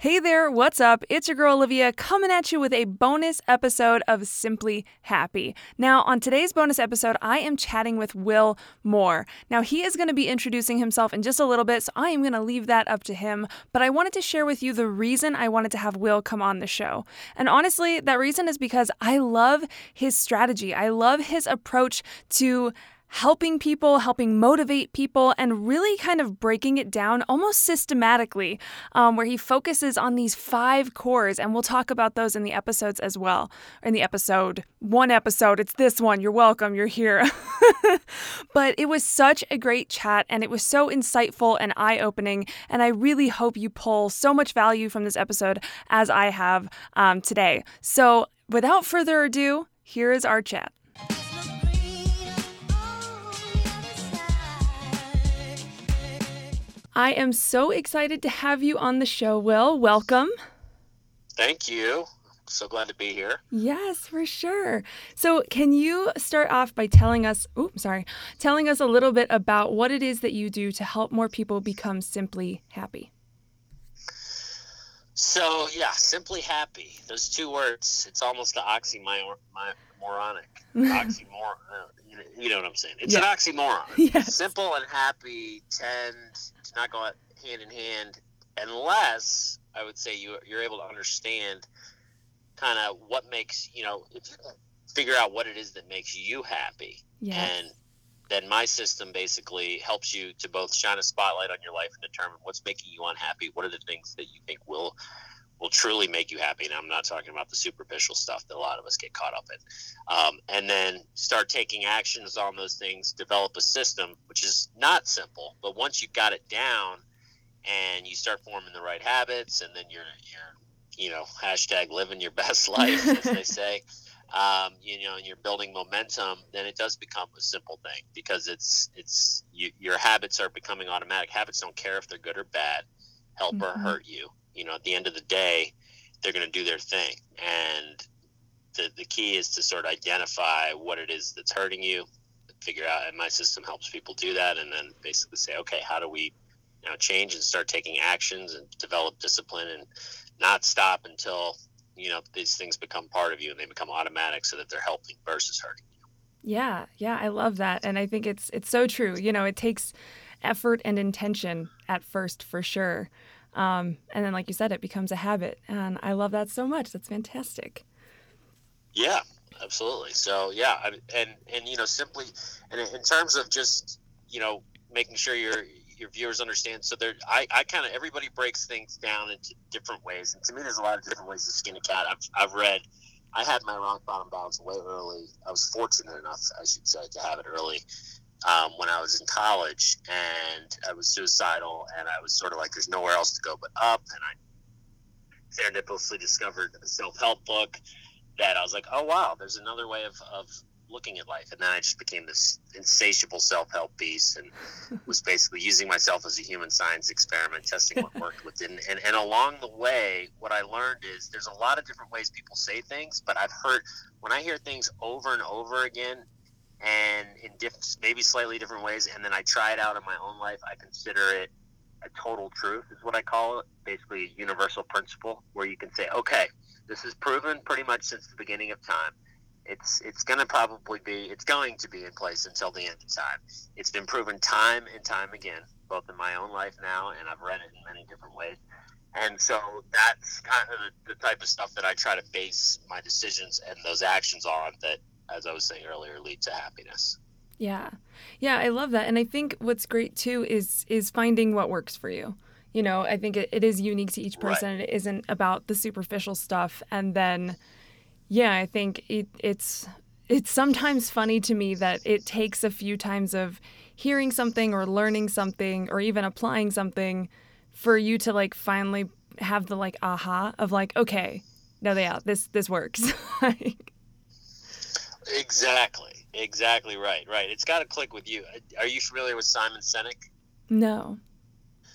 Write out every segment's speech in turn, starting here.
Hey there, what's up? It's your girl Olivia coming at you with a bonus episode of Simply Happy. Now, on today's bonus episode, I am chatting with Will Moore. Now, he is going to be introducing himself in just a little bit, so I am going to leave that up to him. But I wanted to share with you the reason I wanted to have Will come on the show. And honestly, that reason is because I love his strategy, I love his approach to helping people, helping motivate people, and really kind of breaking it down almost systematically, um, where he focuses on these five cores. And we'll talk about those in the episodes as well. In the episode, one episode, it's this one. You're welcome, you're here. but it was such a great chat, and it was so insightful and eye opening. And I really hope you pull so much value from this episode as I have um, today. So without further ado, here is our chat. I am so excited to have you on the show, Will. Welcome. Thank you. So glad to be here. Yes, for sure. So, can you start off by telling us, oops, sorry, telling us a little bit about what it is that you do to help more people become simply happy? So, yeah, simply happy. Those two words, it's almost the oxymoronic. Oxymoron. You know what I'm saying? It's yeah. an oxymoron. Yes. Simple and happy tend to not go hand in hand unless I would say you you're able to understand kind of what makes you know if you figure out what it is that makes you happy yes. and then my system basically helps you to both shine a spotlight on your life and determine what's making you unhappy what are the things that you think will will truly make you happy. And I'm not talking about the superficial stuff that a lot of us get caught up in. Um, and then start taking actions on those things, develop a system, which is not simple, but once you've got it down and you start forming the right habits, and then you're, you're, you know, hashtag living your best life, as they say. Um, you know, and you're building momentum, then it does become a simple thing because it's it's you, your habits are becoming automatic. Habits don't care if they're good or bad, help mm-hmm. or hurt you you know, at the end of the day, they're going to do their thing. And the, the key is to sort of identify what it is that's hurting you, figure out, and my system helps people do that. And then basically say, okay, how do we know, change and start taking actions and develop discipline and not stop until, you know, these things become part of you and they become automatic so that they're helping versus hurting you. Yeah, yeah, I love that. And I think it's it's so true. You know, it takes effort and intention at first for sure. Um, and then, like you said, it becomes a habit. And I love that so much. That's fantastic. Yeah, absolutely. So, yeah. And, and, you know, simply, and in terms of just, you know, making sure your, your viewers understand. So there, I, I kind of, everybody breaks things down into different ways. And to me, there's a lot of different ways to skin a cat. I've, I've read, I had my rock bottom balance way early. I was fortunate enough, I should say, to have it early um, when I was in college, and I was suicidal, and I was sort of like, "There's nowhere else to go but up." And I serendipitously discovered a self-help book that I was like, "Oh wow, there's another way of, of looking at life." And then I just became this insatiable self-help beast, and was basically using myself as a human science experiment, testing what worked within. And, and along the way, what I learned is there's a lot of different ways people say things, but I've heard when I hear things over and over again and in diff- maybe slightly different ways. And then I try it out in my own life. I consider it a total truth, is what I call it. Basically, a universal principle where you can say, okay, this is proven pretty much since the beginning of time. It's it's going to probably be it's going to be in place until the end of time. It's been proven time and time again, both in my own life now, and I've read it in many different ways. And so that's kind of the, the type of stuff that I try to base my decisions and those actions on. That as I was saying earlier, lead to happiness. Yeah. Yeah, I love that. And I think what's great too is is finding what works for you. You know, I think it, it is unique to each person. Right. It isn't about the superficial stuff. And then yeah, I think it, it's it's sometimes funny to me that it takes a few times of hearing something or learning something or even applying something for you to like finally have the like aha of like, okay, no, yeah, this this works. exactly, exactly right, right. It's got to click with you. Are you familiar with Simon Sinek? No.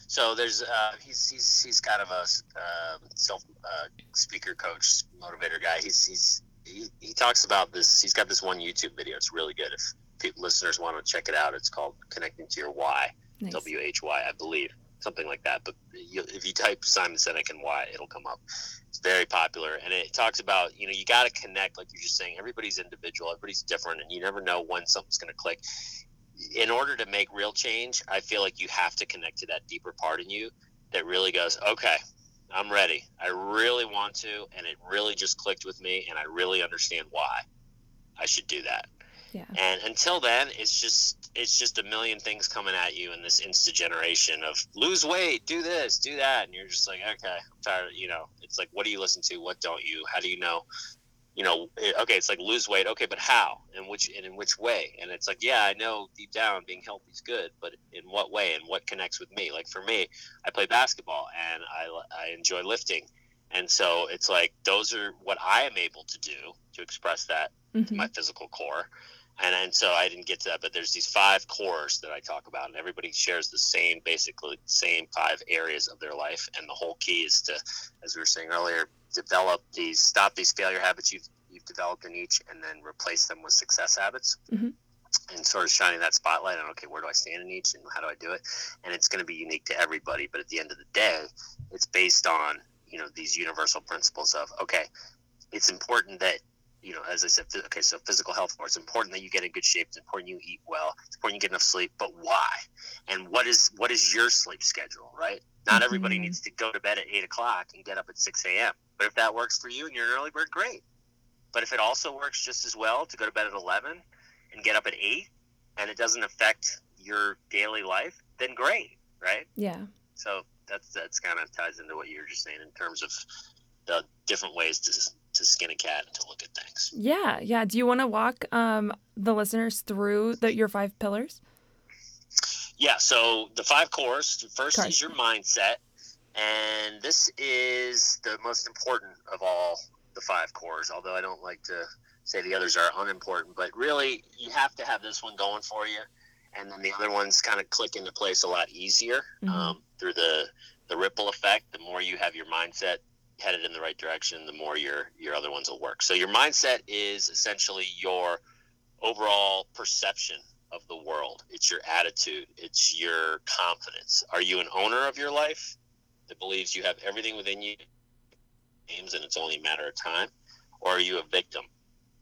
So there's uh, he's he's he's kind of a uh, self uh, speaker coach motivator guy. He's he's he, he talks about this. He's got this one YouTube video. It's really good. If people, listeners want to check it out, it's called "Connecting to Your Why." Nice. W H Y, I believe, something like that. But you, if you type Simon Sinek and why, it'll come up. It's very popular, and it talks about you know you got to connect, like you're just saying. Everybody's individual, everybody's different, and you never know when something's going to click in order to make real change, I feel like you have to connect to that deeper part in you that really goes, okay, I'm ready. I really want to, and it really just clicked with me, and I really understand why I should do that. Yeah. And until then, it's just it's just a million things coming at you in this insta generation of lose weight, do this, do that, and you're just like, okay, I'm tired. You know, it's like, what do you listen to? What don't you? How do you know? you know, eh, okay, it's like lose weight. Okay, but how and which and in which way? And it's like, yeah, I know deep down being healthy is good, but in what way and what connects with me? Like for me, I play basketball and I, I enjoy lifting. And so it's like those are what I am able to do to express that mm-hmm. my physical core. And, and so I didn't get to that, but there's these five cores that I talk about, and everybody shares the same, basically, same five areas of their life. And the whole key is to, as we were saying earlier, develop these stop these failure habits you've you've developed in each and then replace them with success habits mm-hmm. and sort of shining that spotlight on okay where do i stand in each and how do i do it and it's going to be unique to everybody but at the end of the day it's based on you know these universal principles of okay it's important that you know, as I said, okay, so physical health It's important that you get in good shape. It's important you eat well. It's important you get enough sleep. But why? And what is what is your sleep schedule? Right? Not everybody mm-hmm. needs to go to bed at eight o'clock and get up at six a.m. But if that works for you and you're an early bird, great. But if it also works just as well to go to bed at eleven and get up at eight, and it doesn't affect your daily life, then great, right? Yeah. So that's that's kind of ties into what you were just saying in terms of the different ways to to skin a cat and to look at things. Yeah, yeah. Do you want to walk um, the listeners through the, your five pillars? Yeah. So the five cores. First is your mindset, and this is the most important of all the five cores. Although I don't like to say the others are unimportant, but really you have to have this one going for you, and then the other ones kind of click into place a lot easier mm-hmm. um, through the the ripple effect. The more you have your mindset headed in the right direction, the more your your other ones will work. So your mindset is essentially your overall perception of the world. It's your attitude. It's your confidence. Are you an owner of your life that believes you have everything within you, aims, and it's only a matter of time, or are you a victim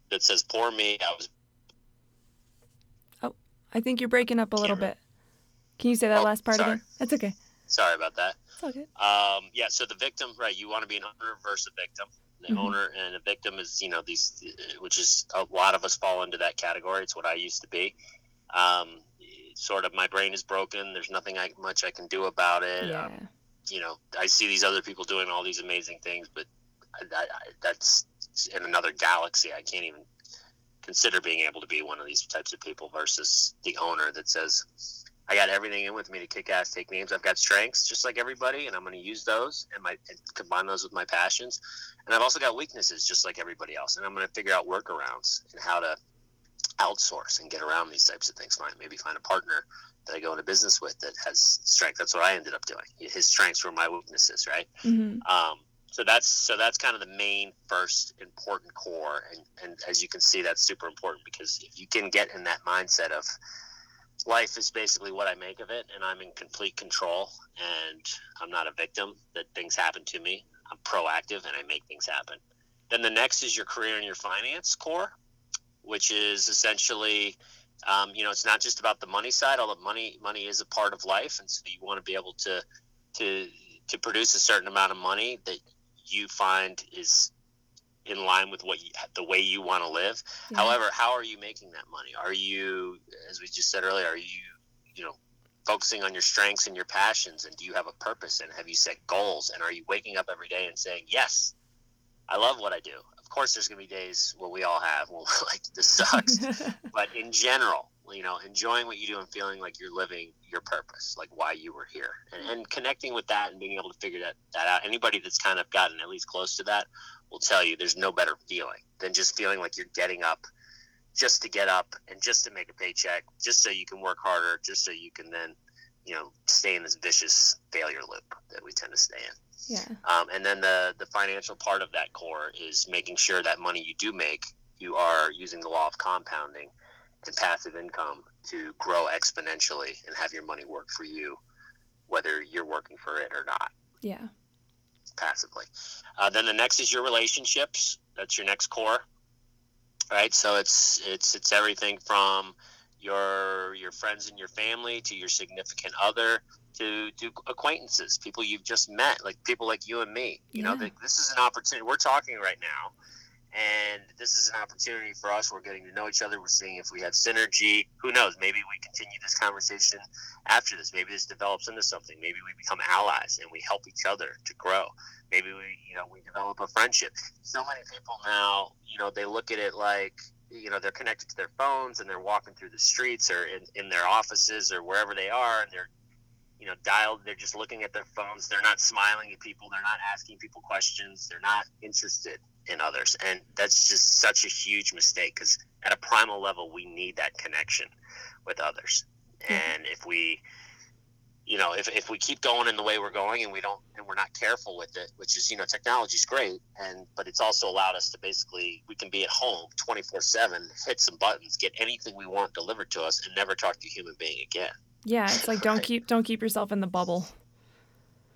that says, "Poor me, I was." Oh, I think you're breaking up a little bit. Can you say that oh, last part sorry. again? That's okay. Sorry about that. It's okay. Um, yeah, so the victim, right? You want to be an owner versus a victim. The mm-hmm. owner and a victim is, you know, these, which is a lot of us fall into that category. It's what I used to be. Um, sort of, my brain is broken. There's nothing I, much I can do about it. Yeah. Um, you know, I see these other people doing all these amazing things, but I, I, that's in another galaxy. I can't even consider being able to be one of these types of people versus the owner that says, I got everything in with me to kick ass, take names. I've got strengths just like everybody, and I'm going to use those and my and combine those with my passions. And I've also got weaknesses just like everybody else, and I'm going to figure out workarounds and how to outsource and get around these types of things. Find maybe find a partner that I go into business with that has strength. That's what I ended up doing. His strengths were my weaknesses, right? Mm-hmm. Um, so that's so that's kind of the main first important core, and and as you can see, that's super important because if you can get in that mindset of life is basically what I make of it, and I'm in complete control, and I'm not a victim that things happen to me. I'm proactive and I make things happen. Then the next is your career and your finance core, which is essentially, um, you know, it's not just about the money side, although money money is a part of life, and so you want to be able to to to produce a certain amount of money that you find is in line with what you, the way you want to live. Yeah. However, how are you making that money? Are you, as we just said earlier, are you, you know, focusing on your strengths and your passions? And do you have a purpose? And have you set goals? And are you waking up every day and saying, yes, I love what I do? Of course, there's going to be days where we all have, well, like this sucks. but in general, you know, enjoying what you do and feeling like you're living your purpose, like why you were here, and, and connecting with that and being able to figure that, that out. Anybody that's kind of gotten at least close to that will tell you there's no better feeling than just feeling like you're getting up just to get up and just to make a paycheck, just so you can work harder, just so you can then, you know, stay in this vicious failure loop that we tend to stay in. Yeah. Um, and then the the financial part of that core is making sure that money you do make, you are using the law of compounding and passive income to grow exponentially and have your money work for you, whether you're working for it or not Yeah. Passively. Uh, then the next is your relationships. That's your next core, right? So it's it's it's everything from your your friends and your family to your significant other to to acquaintances, people you've just met, like people like you and me. You know, Yeah. th- this is an opportunity. We're talking right now. And this is an opportunity for us. We're getting to know each other. We're seeing if we have synergy. Who knows? Maybe we continue this conversation after this. Maybe this develops into something. Maybe we become allies and we help each other to grow. Maybe we, you know, we develop a friendship. So many people now, you know, they look at it like, you know, they're connected to their phones and they're walking through the streets or in, in their offices or wherever they are and they're, you know, dialed. They're just looking at their phones. They're not smiling at people. They're not asking people questions. They're not interested in others. And that's just such a huge mistake because at a primal level, we need that connection with others. Yeah. And if we, you know, if, if we keep going in the way we're going and we don't, and we're not careful with it, which is, you know, technology's great. And, but it's also allowed us to basically, we can be at home 24 seven, hit some buttons, get anything we want delivered to us and never talk to a human being again. Yeah. It's like don't Right. keep don't keep yourself in the bubble.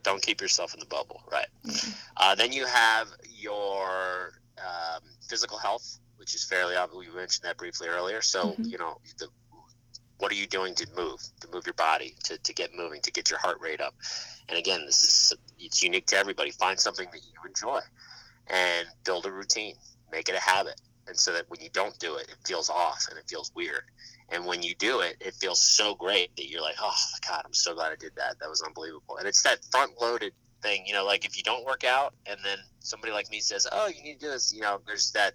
Don't keep yourself in the bubble. Right. Yeah. Uh, then you have your um, physical health, which is fairly obvious. We mentioned that briefly earlier. So, Mhm. you know, the, what are you doing to move, to move your body, to, to get moving, to get your heart rate up? And again, this is it's unique to everybody. Find something that you enjoy and build a routine. Make it a habit. And so that when you don't do it, it feels off and it feels weird. And when you do it, it feels so great that you're like, oh, God, I'm so glad I did that. That was unbelievable. And it's that front loaded thing, you know, like if you don't work out and then somebody like me says, oh, you need to do this, you know, there's that.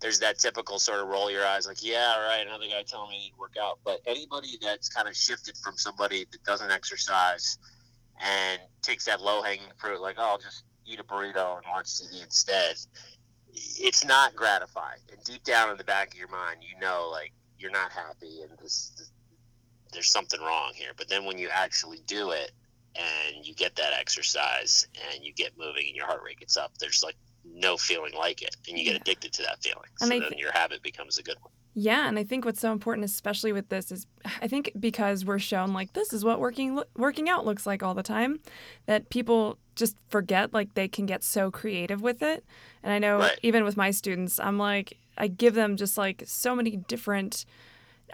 There's that typical sort of roll your eyes, like, yeah, all right, another guy telling me I need to work out. But anybody that's kind of shifted from somebody that doesn't exercise and takes that low hanging fruit, like, oh, I'll just eat a burrito and watch TV instead, it's not gratifying. And deep down in the back of your mind, you know, like, you're not happy and this, this there's something wrong here. But then when you actually do it and you get that exercise and you get moving and your heart rate gets up, there's like no feeling like it, and you get Yeah. addicted to that feeling. And so then your habit becomes a good one. Yeah, and I think what's so important, especially with this, is I think because we're shown like this is what working working out looks like all the time, that people just forget like they can get so creative with it. And I know Right. even with my students, I'm like I give them just like so many different.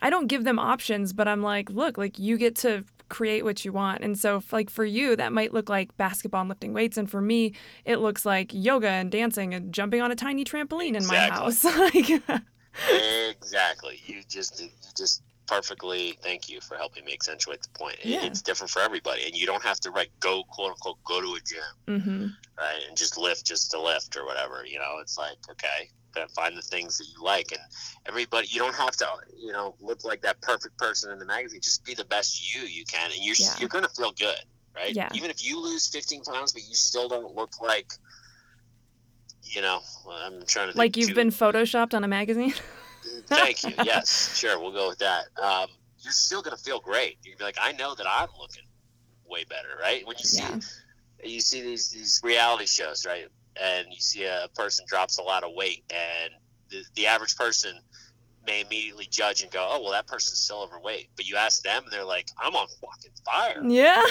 I don't give them options, but I'm like, look, like you get to create what you want. And so, like for you, that might look like basketball and lifting weights, and for me, it looks like yoga and dancing and jumping on a tiny trampoline in my house. like, exactly. You just you just perfectly. Thank you for helping me accentuate the point. It- Yeah. It's different for everybody, and you don't have to like go quote unquote go to a gym. mm-hmm. right? And just lift just to lift or whatever. You know, it's like okay, find the things that you like, and everybody. You don't have to, you know, look like that perfect person in the magazine. Just be the best you you can, and you're Yeah. you're gonna feel good, right? Yeah. Even if you lose 15 pounds, but you still don't look like. You know, I'm trying to think like you've too- been photoshopped on a magazine. Thank you. Yes, sure. We'll go with that. Um, you're still gonna feel great. You're gonna be like, I know that I'm looking way better, right? When you see Yeah. you see these these reality shows, right? And you see a person drops a lot of weight, and the, the average person may immediately judge and go, "Oh, well, that person's still overweight." But you ask them, and they're like, "I'm on fucking fire. yeah.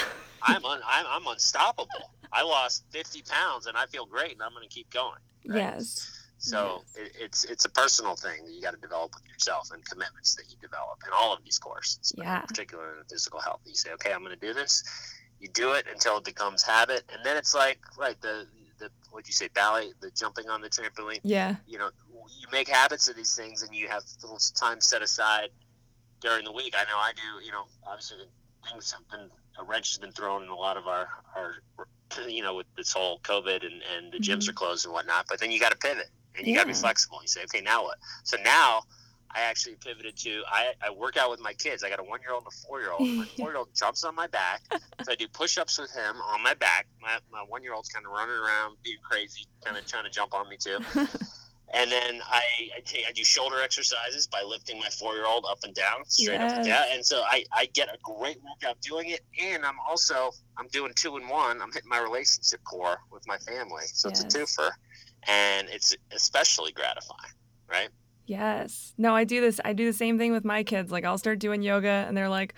I'm un, I'm, I'm unstoppable. I lost 50 pounds, and I feel great, and I'm going to keep going." Right? Yes. So it, it's it's a personal thing that you got to develop with yourself and commitments that you develop in all of these courses, but Yeah. in particular in physical health. You say, okay, I'm going to do this. You do it until it becomes habit, and then it's like right the the what'd you say ballet, the jumping on the trampoline. Yeah. You know, you make habits of these things, and you have little time set aside during the week. I know I do. You know, obviously things have been a wrench has been thrown in a lot of our our you know with this whole COVID and and the gyms Mhm. are closed and whatnot. But then you got to pivot and you got to be Yeah. flexible. You say, okay, now what? So now I actually pivoted to I, I work out with my kids. I got a one year old and a four year old. My four year old jumps on my back. So I do push ups with him on my back. My, my one year old's kind of running around being crazy, kind of trying to jump on me too. and then I I, take, I do shoulder exercises by lifting my four year old up and down, straight yes. up and down. And so I, I get a great workout doing it. And I'm also I'm doing two and one. I'm hitting my relationship core with my family. So yes. it's a twofer, and it's especially gratifying, right? Yes. No, I do this. I do the same thing with my kids. Like I'll start doing yoga, and they're like.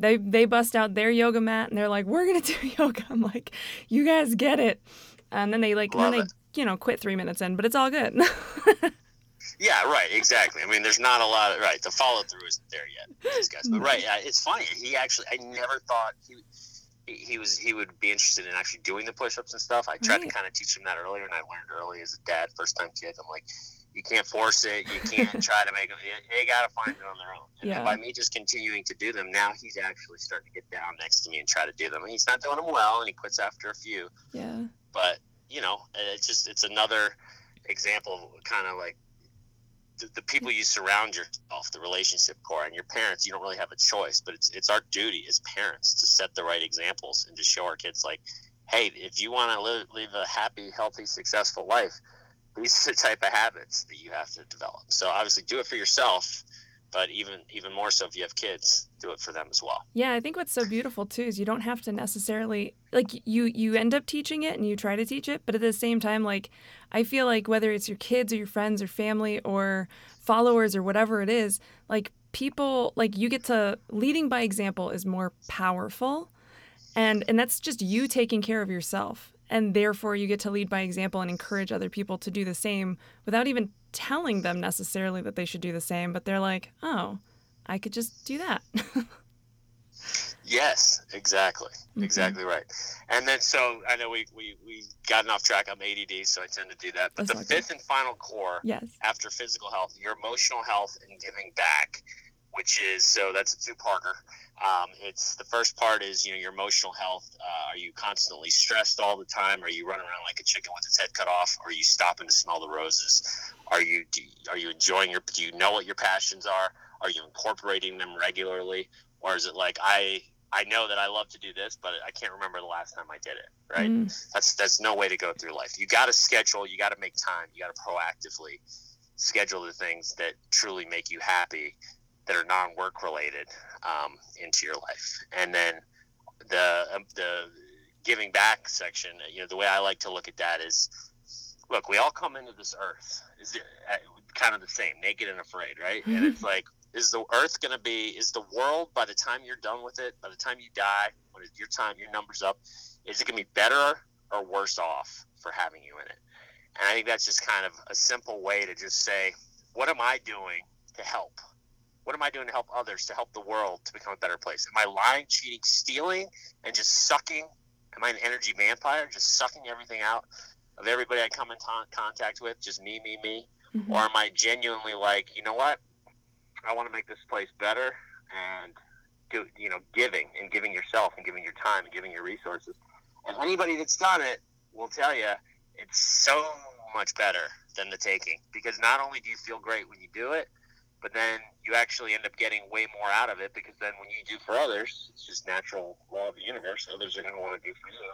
They, they bust out their yoga mat and they're like, "We're gonna do yoga." I'm like, "You guys get it," and then they like, Love then they you know, quit three minutes in, but it's all good. yeah, right, exactly. I mean, there's not a lot of right. The follow through isn't there yet. These guys, but right, mm-hmm. uh, it's funny. He actually, I never thought he. He was he would be interested in actually doing the push-ups and stuff. I tried right. to kind of teach him that earlier, and I learned early as a dad, first time kid. I'm like, you can't force it. You can't try to make them. They got to find it on their own. And yeah. by me just continuing to do them, now he's actually starting to get down next to me and try to do them. And he's not doing them well, and he quits after a few. Yeah. But you know, it's just it's another example of kind of like the, the, people you surround yourself, the relationship core, and your parents. You don't really have a choice, but it's it's our duty as parents to set the right examples and to show our kids like, hey, if you want to live live a happy, healthy, successful life, these are the type of habits that you have to develop. So obviously, do it for yourself but even even more so if you have kids do it for them as well. Yeah i think what's so beautiful too is you don't have to necessarily like you you end up teaching it and you try to teach it but at the same time like i feel like whether it's your kids or your friends or family or followers or whatever it is like people like you get to leading by example is more powerful and and that's just you taking care of yourself and therefore you get to lead by example and encourage other people to do the same without even telling them necessarily that they should do the same, but they're like, oh, I could just do that. yes, exactly. Mm-hmm. Exactly right. And then, so I know we, we, we gotten off track. I'm ADD, so I tend to do that. But That's the fifth good. and final core yes. after physical health, your emotional health and giving back, which is so that's a two parter. Um, it's the first part is you know your emotional health. Uh, are you constantly stressed all the time? Are you running around like a chicken with its head cut off? Are you stopping to smell the roses? Are you do, are you enjoying your? Do you know what your passions are? Are you incorporating them regularly, or is it like I I know that I love to do this, but I can't remember the last time I did it. Right? Mm. That's that's no way to go through life. You got to schedule. You got to make time. You got to proactively schedule the things that truly make you happy that are non-work related um, into your life. And then the um, the giving back section, you know, the way I like to look at that is, look, we all come into this earth is it, uh, kind of the same, naked and afraid, right? And it's like, is the earth going to be, is the world by the time you're done with it, by the time you die, when your time, your numbers up, is it going to be better or worse off for having you in it? And I think that's just kind of a simple way to just say, what am I doing to help? What am I doing to help others, to help the world to become a better place? Am I lying, cheating, stealing, and just sucking? Am I an energy vampire, just sucking everything out of everybody I come in t- contact with, just me, me, me? Mm-hmm. Or am I genuinely like, you know what? I want to make this place better and do, you know, giving and giving yourself and giving your time and giving your resources. And anybody that's done it will tell you it's so much better than the taking because not only do you feel great when you do it, but then you actually end up getting way more out of it because then when you do for others, it's just natural law of the universe. Others are going to want to do for you.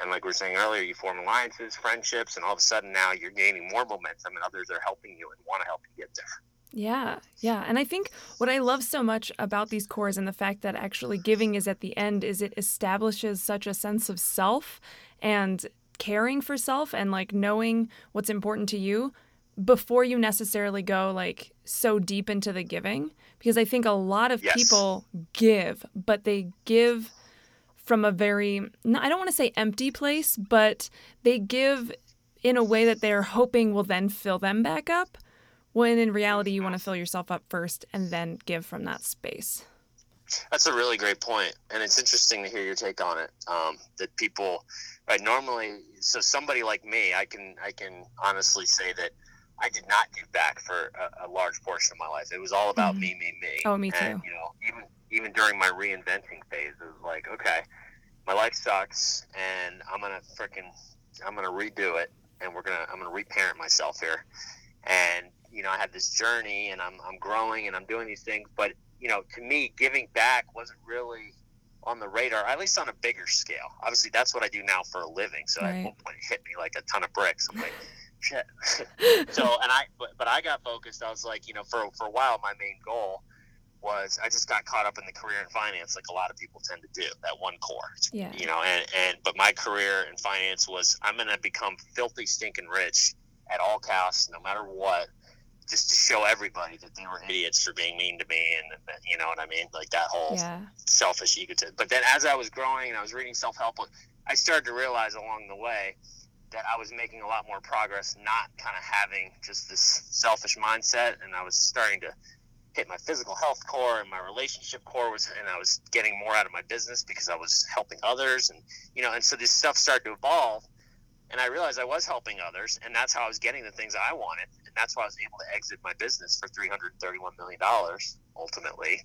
And like we were saying earlier, you form alliances, friendships, and all of a sudden now you're gaining more momentum and others are helping you and want to help you get there. Yeah, yeah. And I think what I love so much about these cores and the fact that actually giving is at the end is it establishes such a sense of self and caring for self and like knowing what's important to you before you necessarily go like so deep into the giving because I think a lot of yes. people give, but they give from a very I don't want to say empty place, but they give in a way that they're hoping will then fill them back up. When in reality, you want to fill yourself up first and then give from that space. That's a really great point, and it's interesting to hear your take on it. Um, that people, right? Normally, so somebody like me, I can I can honestly say that I did not give back for a, a large portion of my life. It was all about mm-hmm. me, me, me. Oh, me too. And, you know, even even during my reinventing phase, it was like, okay, my life sucks, and I'm gonna freaking, I'm gonna redo it, and we're gonna, I'm gonna reparent myself here, and you know, I had this journey and I'm, I'm growing and I'm doing these things. But, you know, to me, giving back wasn't really on the radar, at least on a bigger scale. Obviously, that's what I do now for a living. So right. at one point, it hit me like a ton of bricks. I'm like, shit. so, and I, but, but I got focused. I was like, you know, for, for a while, my main goal was I just got caught up in the career in finance, like a lot of people tend to do. That one core, yeah. You know, and and but my career in finance was I'm going to become filthy stinking rich at all costs, no matter what, just to show everybody that they were idiots for being mean to me, and you know what I mean, like that whole yeah. selfish egotism. But then as I was growing and I was reading self help, I started to realize along the way that I was making a lot more progress, not kind of having just this selfish mindset, and I was starting to hit my physical health core and my relationship core was and I was getting more out of my business because I was helping others and you know and so this stuff started to evolve and I realized I was helping others and that's how I was getting the things I wanted and that's why I was able to exit my business for 331 million dollars ultimately.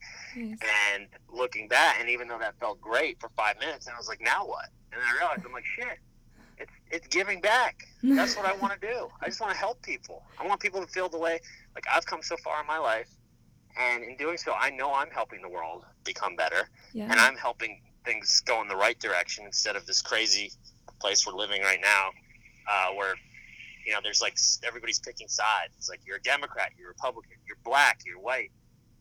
And looking back and even though that felt great for 5 minutes and I was like now what? And I realized I'm like shit it's it's giving back that's what I want to do I just want to help people I want people to feel the way like I've come so far in my life and in doing so, I know I'm helping the world become better, yeah. and I'm helping things go in the right direction instead of this crazy place we're living right now, uh, where you know there's like everybody's picking sides. It's like you're a Democrat, you're a Republican, you're black, you're white,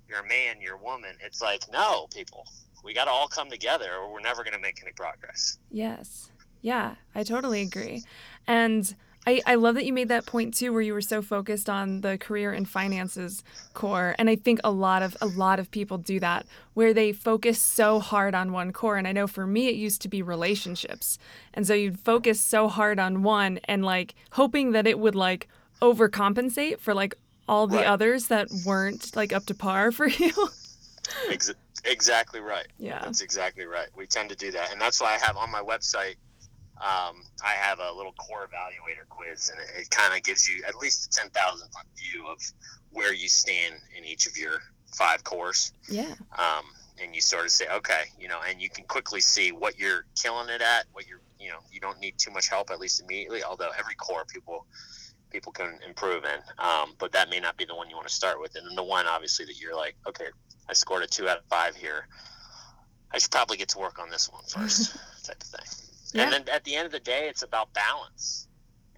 you're a man, you're a woman. It's like no, people, we got to all come together, or we're never going to make any progress. Yes, yeah, I totally agree, and I, I love that you made that point too where you were so focused on the career and finances core. And i think a lot of a lot of people do that where they focus so hard on one core. And i know for me it used to be relationships. And so you'd focus so hard on one and like hoping that it would like overcompensate for like all the right. others that weren't like up to par for you. Ex- exactly right. Yeah. That's exactly right. We tend to do that. And that's why i have on my website um, I have a little core evaluator quiz, and it, it kind of gives you at least a 10,000 foot view of where you stand in each of your five cores. Yeah. Um, and you sort of say, okay, you know, and you can quickly see what you're killing it at, what you're, you know, you don't need too much help at least immediately. Although every core people people can improve in, um, but that may not be the one you want to start with. And then the one obviously that you're like, okay, I scored a two out of five here. I should probably get to work on this one first, type of thing. Yeah. And then at the end of the day, it's about balance.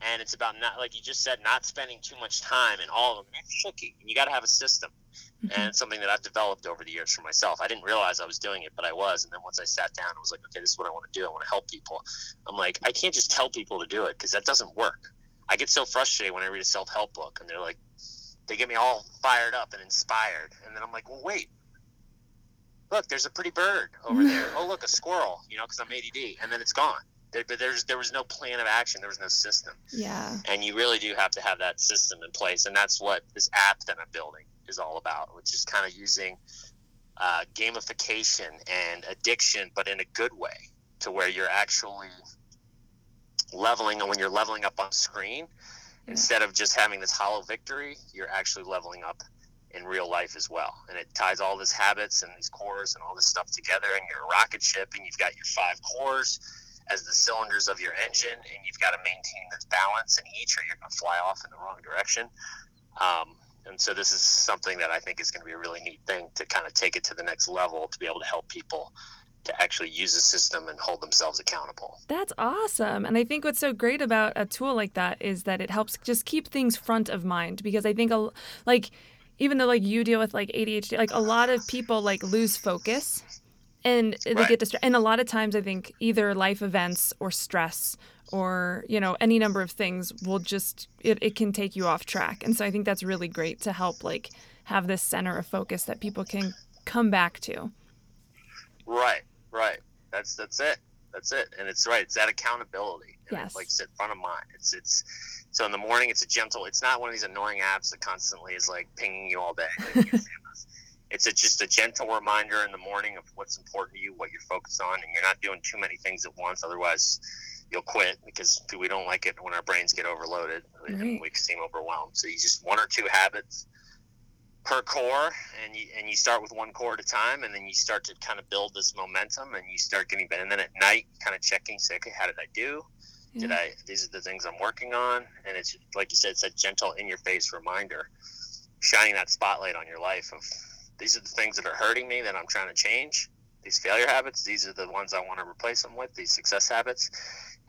And it's about not, like you just said, not spending too much time in all of them. It's tricky. You got to have a system. Mm-hmm. And it's something that I've developed over the years for myself. I didn't realize I was doing it, but I was. And then once I sat down, I was like, okay, this is what I want to do. I want to help people. I'm like, I can't just tell people to do it because that doesn't work. I get so frustrated when I read a self help book and they're like, they get me all fired up and inspired. And then I'm like, well, wait, look, there's a pretty bird over there. oh, look, a squirrel, you know, because I'm ADD, and then it's gone. There, but there's there was no plan of action. There was no system. Yeah. And you really do have to have that system in place, and that's what this app that I'm building is all about, which is kind of using uh, gamification and addiction, but in a good way, to where you're actually leveling. And when you're leveling up on screen, yeah. instead of just having this hollow victory, you're actually leveling up in real life as well. And it ties all these habits and these cores and all this stuff together. And you're a rocket ship, and you've got your five cores as the cylinders of your engine, and you've got to maintain this balance in each, or you're going to fly off in the wrong direction. Um, and so this is something that I think is going to be a really neat thing to kind of take it to the next level to be able to help people to actually use the system and hold themselves accountable. That's awesome. And I think what's so great about a tool like that is that it helps just keep things front of mind because I think a, like even though like you deal with like ADHD, like a lot of people like lose focus and they right. get distracted. And a lot of times, I think either life events or stress or you know any number of things will just it, it can take you off track. And so I think that's really great to help like have this center of focus that people can come back to. Right, right. That's that's it. That's it. And it's right. It's that accountability. And yes. like sit front of mind. It's it's so in the morning, it's a gentle. It's not one of these annoying apps that constantly is like pinging you all day. Like it's a, just a gentle reminder in the morning of what's important to you, what you're focused on, and you're not doing too many things at once. Otherwise, you'll quit because we don't like it when our brains get overloaded right. and we seem overwhelmed. So you just one or two habits per core, and you and you start with one core at a time, and then you start to kind of build this momentum, and you start getting better. And then at night, kind of checking, say, okay, how did I do? Did I? These are the things I'm working on, and it's like you said, it's a gentle, in your face reminder, shining that spotlight on your life of these are the things that are hurting me that I'm trying to change. These failure habits, these are the ones I want to replace them with. These success habits,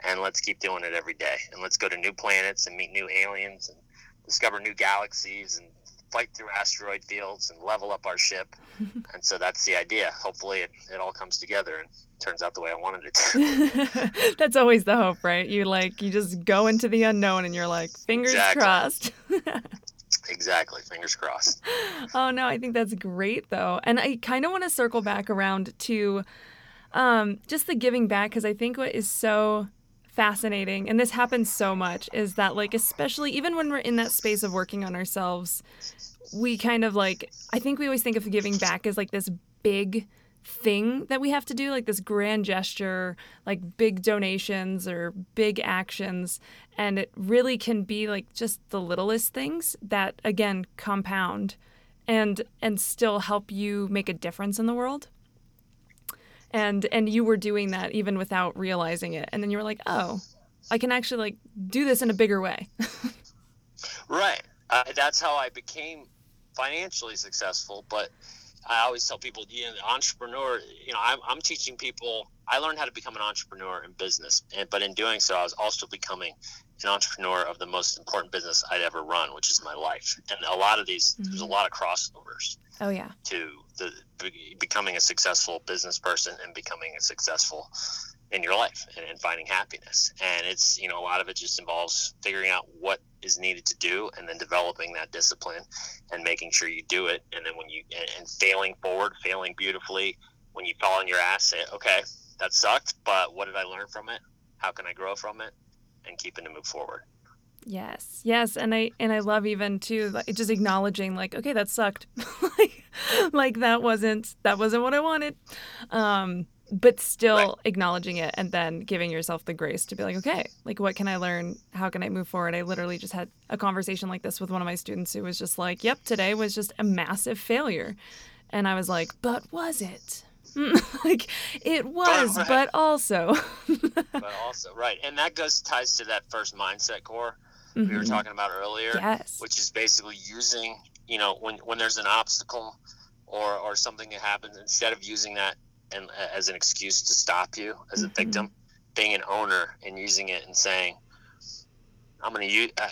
and let's keep doing it every day. And let's go to new planets and meet new aliens and discover new galaxies and fight through asteroid fields and level up our ship. and so that's the idea. Hopefully, it, it all comes together and turns out the way I wanted it to. that's always the hope, right? You like you just go into the unknown and you're like fingers exactly. crossed. exactly, fingers crossed. Oh no, I think that's great though, and I kind of want to circle back around to um, just the giving back because I think what is so fascinating and this happens so much is that like especially even when we're in that space of working on ourselves we kind of like i think we always think of giving back as like this big thing that we have to do like this grand gesture like big donations or big actions and it really can be like just the littlest things that again compound and and still help you make a difference in the world and and you were doing that even without realizing it. And then you were like oh i can actually like do this in a bigger way. Right. Uh, that's how i became financially successful. But i always tell people you know entrepreneur you know I'm, I'm teaching people i learned how to become an entrepreneur in business. And but in doing so i was also becoming an entrepreneur of the most important business i'd ever run which is my life. And a lot of these mm-hmm. there's a mm-hmm. lot of crossovers oh yeah. to the becoming a successful business person and becoming a successful in your life and, and, finding happiness. And it's you know a lot of it just involves figuring out what is needed to do and then developing that discipline and making sure you do it. And then when you and, and failing forward failing beautifully when you fall on your ass say okay that sucked but what did i learn from it? How can i grow from it and keeping to move forward Yes, yes, and I and I love even too like, just acknowledging like okay that sucked, like, like that wasn't that wasn't what I wanted, um, but still right. acknowledging it and then giving yourself the grace to be like okay like what can I learn how can I move forward. I literally just had a conversation like this with one of my students who was just like yep today was just a massive failure, and I was like but was it? like it was, but, right. but also. but also, right, and that goes ties to that first mindset core mm-hmm. we were mm-hmm. talking about earlier. Yes. Which is basically using, you know, when when there's an obstacle or or something that happens, instead of using that and as an excuse to stop you as a mm-hmm. victim, being an owner and using it and saying, I'm going to use uh,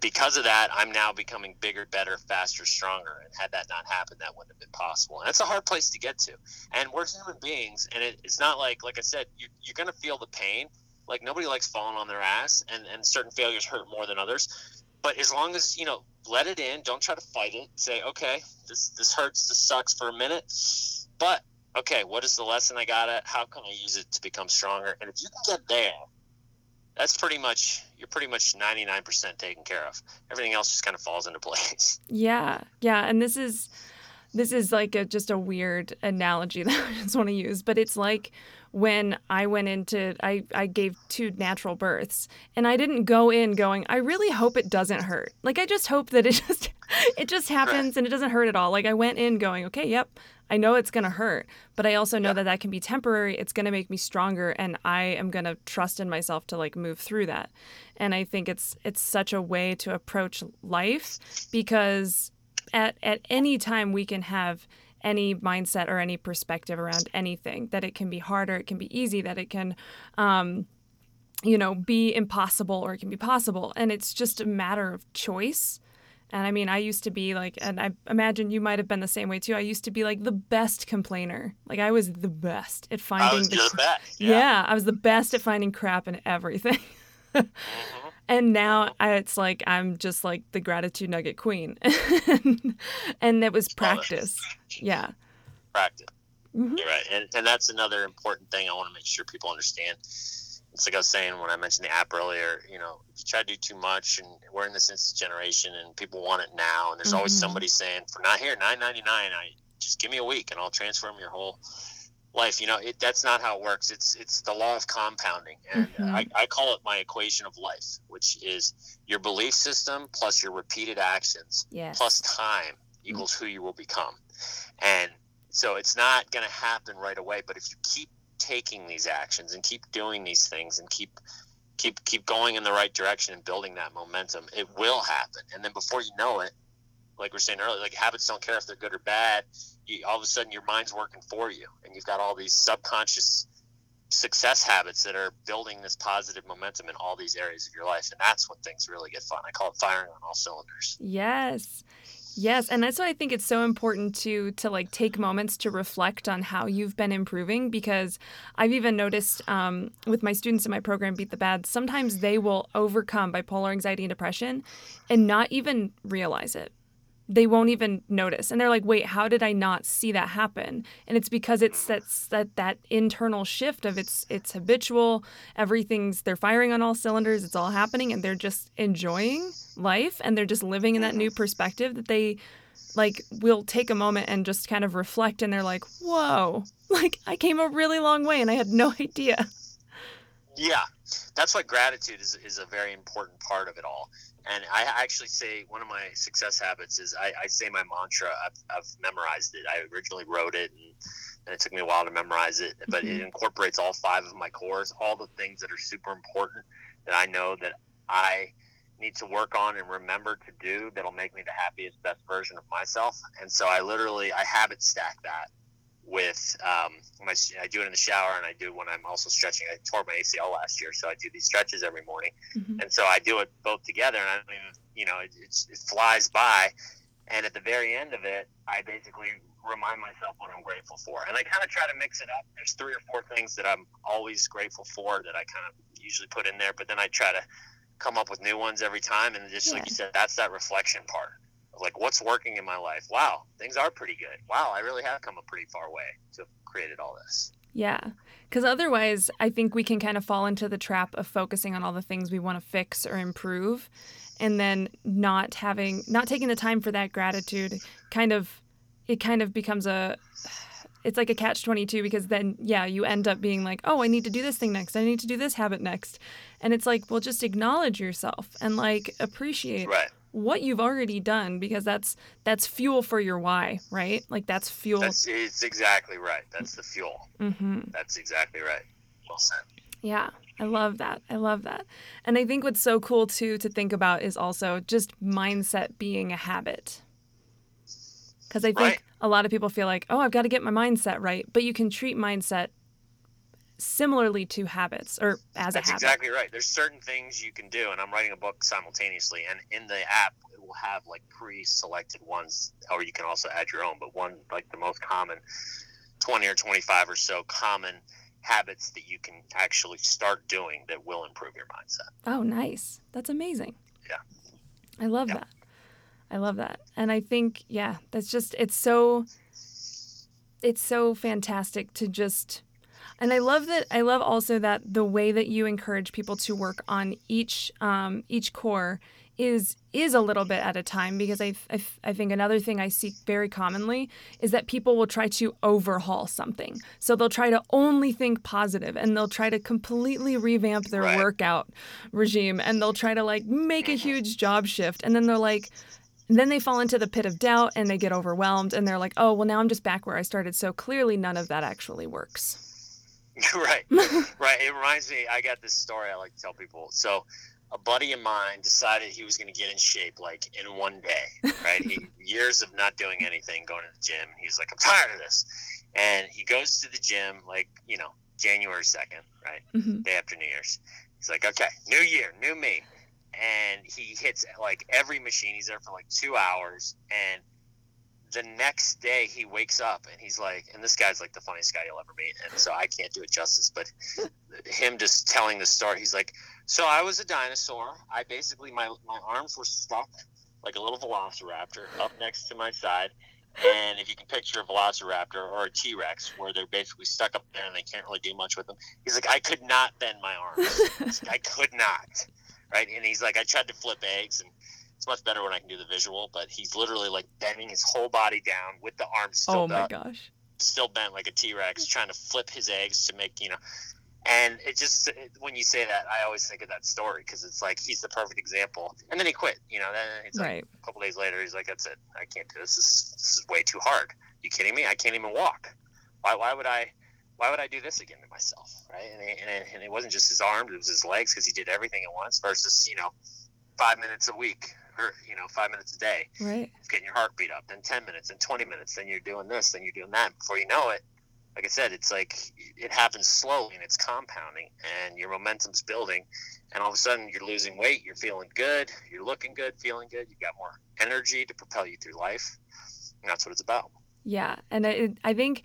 because of that. I'm now becoming bigger, better, faster, stronger. And had that not happened, that wouldn't have been possible. And it's a hard place to get to. And we're human beings, and it, it's not like, like I said, you, you're going to feel the pain, like nobody likes falling on their ass, and and certain failures hurt more than others. But as long as you know, let it in. Don't try to fight it. Say, okay, this this hurts. This sucks for a minute, but okay, what is the lesson I got at? How can I use it to become stronger? And if you can get there, that's pretty much you're pretty much 99% taken care of. Everything else just kind of falls into place. Yeah. Yeah, and this is this is like a, just a weird analogy that I just want to use, but it's like when I went into I, I gave two natural births and I didn't go in going, I really hope it doesn't hurt. Like I just hope that it just it just happens and it doesn't hurt at all. Like I went in going, okay, yep, I know it's going to hurt, but I also know that that can be temporary. It's going to make me stronger and I am going to trust in myself to like move through that. And I think it's it's such a way to approach life because at at any time we can have any mindset or any perspective around anything that it can be harder it can be easy that it can um, you know be impossible or it can be possible and it's just a matter of choice and I mean, I used to be like, and I imagine you might have been the same way too. I used to be like the best complainer. Like I was the best at finding the, the best. Yeah. yeah. I was the best at finding crap in everything. mm-hmm and now it's like I'm just like the gratitude nugget queen, and it was practice. Yeah, practice. Mm-hmm. You're right, and and that's another important thing I want to make sure people understand. It's like I was saying when I mentioned the app earlier. You know, if you try to do too much, and we're in this instant generation, and people want it now, and there's mm-hmm. always somebody saying, "For not here, nine ninety nine, I just give me a week, and I'll transform your whole." life you know it, that's not how it works it's it's the law of compounding and mm-hmm. I, I call it my equation of life which is your belief system plus your repeated actions yes. plus time equals mm-hmm. who you will become and so it's not going to happen right away but if you keep taking these actions and keep doing these things and keep keep keep going in the right direction and building that momentum, it will happen. And then before you know it, like we are saying earlier, like habits don't care if they're good or bad. You, all of a sudden, your mind's working for you, and you've got all these subconscious success habits that are building this positive momentum in all these areas of your life and that's when things really get fun i call it firing on all cylinders yes yes and that's why i think it's so important to to like take moments to reflect on how you've been improving because i've even noticed um, with my students in my program beat the bad sometimes they will overcome bipolar anxiety and depression and not even realize it they won't even notice. And they're like wait how did i not see that happen? And it's because it's that's that that internal shift of it's it's habitual. Everything's they're firing on all cylinders. It's all happening and they're just enjoying life and they're just living in that new mm-hmm. perspective that they like will take a moment and just kind of reflect and they're like whoa. Like i came a really long way and i had no idea. Yeah. That's why gratitude is, is a very important part of it all and I actually say one of my success habits is I, I say my mantra. I've, I've, memorized it. I originally wrote it, and, and, it took me a while to memorize it. But mm-hmm. it incorporates all five of my cores, all the things that are super important that I know that I need to work on and remember to do that'll make me the happiest, best version of myself. And so I literally I habit stack that with um, my, I do it in the shower and I do when I'm also stretching. I tore my ACL last year, so I do these stretches every morning, mm-hmm. and so I do it both together. And I don't even, you know, it, it flies by. And at the very end of it, I basically remind myself what I'm grateful for, and I kind of try to mix it up. There's three or four things that I'm always grateful for that I kind of usually put in there, but then I try to come up with new ones every time. And just yeah. like you said, that's that reflection part like what's working in my life. Wow, things are pretty good. Wow, I really have come a pretty far way to have created all this. Yeah. Because otherwise, I think we can kind of fall into the trap of focusing on all the things we want to fix or improve and then not having, not taking the time for that gratitude. Kind of, it kind of becomes a, it's like a catch 22 because then, yeah, you end up being like, oh, I need to do this thing next. I need to do this habit next. And it's like, well, just acknowledge yourself and like appreciate right what you've already done because that's that's fuel for your why, right? Like that's fuel. That's it's exactly right. That's the fuel. Mm-hmm. That's exactly right. Well said. Yeah, I love that. I love that. And I think what's so cool too to think about is also just mindset being a habit. Because I think right. a lot of people feel like, oh, I've got to get my mindset right. But you can treat mindset similarly to habits or as That's a habit. exactly right. There's certain things you can do, and I'm writing a book simultaneously, and in the app it will have like pre-selected ones, or you can also add your own. But one like the most common, 20 or 25 or so common habits that you can actually start doing that will improve your mindset. Oh, nice. That's amazing. Yeah. I love yeah. that. I love that. And I think, yeah, that's just, it's so, it's so fantastic to just and I love that. I love also that the way that you encourage people to work on each um, each core is is a little bit at a time because I, I, I think another thing I see very commonly is that people will try to overhaul something. So they'll try to only think positive and they'll try to completely revamp their right. workout regime and they'll try to like make a huge job shift and then they're like then they fall into the pit of doubt and they get overwhelmed and they're like, "Oh, well now I'm just back where I started." So clearly none of that actually works. right, right. It reminds me. I got this story I like to tell people. So, a buddy of mine decided he was going to get in shape like in one day. Right, he, years of not doing anything, going to the gym. He's like, I'm tired of this, and he goes to the gym like you know January second, right, mm-hmm. day after New Year's. He's like, okay, new year, new me, and he hits like every machine. He's there for like two hours, and the next day he wakes up and he's like, and this guy's like the funniest guy you'll ever meet, and so I can't do it justice, but him just telling the story, he's like, so I was a dinosaur. I basically my my arms were stuck like a little velociraptor up next to my side. And if you can picture a velociraptor or a T Rex where they're basically stuck up there and they can't really do much with them, he's like, I could not bend my arms. I could not. Right. And he's like, I tried to flip eggs and it's much better when I can do the visual, but he's literally like bending his whole body down with the arms still oh my up, gosh still bent like a T-Rex trying to flip his eggs to make, you know, and it just when you say that, I always think of that story because it's like he's the perfect example. And then he quit. You know, then it's like right. a couple days later, he's like, "That's it. I can't do this. This is, this is way too hard. You kidding me? I can't even walk. Why? Why would I why would I do this again to myself, right? And and it, and it wasn't just his arms; it was his legs because he did everything at once. Versus, you know, five minutes a week or you know five minutes a day, right? getting your heart beat up. Then ten minutes, then twenty minutes, then you're doing this, then you're doing that. Before you know it, like I said, it's like it happens slowly and it's compounding, and your momentum's building, and all of a sudden you're losing weight, you're feeling good, you're looking good, feeling good, You've got more energy to propel you through life. And that's what it's about. Yeah, and I, I think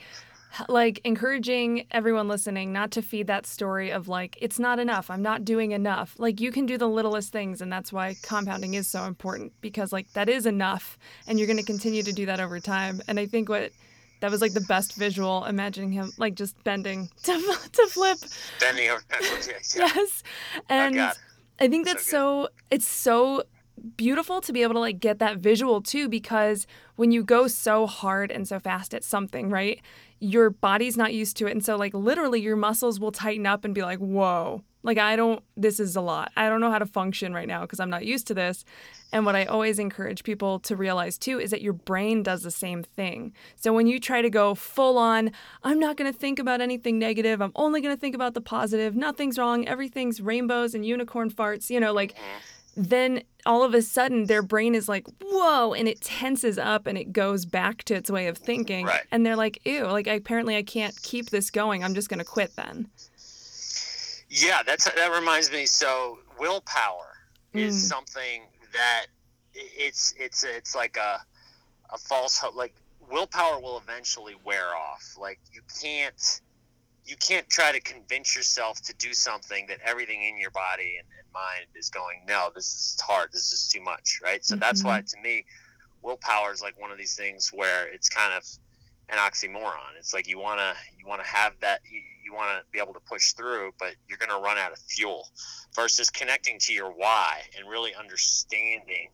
like encouraging everyone listening not to feed that story of like it's not enough. I'm not doing enough. Like you can do the littlest things and that's why compounding is so important because like that is enough and you're going to continue to do that over time. And i think what that was like the best visual imagining him like just bending to, to flip. Bending over yes. And oh i think that's so, so it's so beautiful to be able to like get that visual too because when you go so hard and so fast at something right your body's not used to it. And so, like, literally, your muscles will tighten up and be like, whoa, like, I don't, this is a lot. I don't know how to function right now because I'm not used to this. And what I always encourage people to realize too is that your brain does the same thing. So when you try to go full on, I'm not going to think about anything negative. I'm only going to think about the positive. Nothing's wrong. Everything's rainbows and unicorn farts, you know, like then all of a sudden their brain is like, whoa, and it tenses up and it goes back to its way of thinking. Right. And they're like, ew, like apparently I can't keep this going. I'm just going to quit then. Yeah, that's that reminds me. So willpower mm. is something that it's it's it's like a a false hope. Like willpower will eventually wear off. Like you can't you can't try to convince yourself to do something that everything in your body and, and mind is going, no, this is hard. This is too much, right? So mm-hmm. that's why, to me, willpower is like one of these things where it's kind of an oxymoron. It's like you wanna you wanna have that you, you want to be able to push through, but you're going to run out of fuel. Versus connecting to your why and really understanding,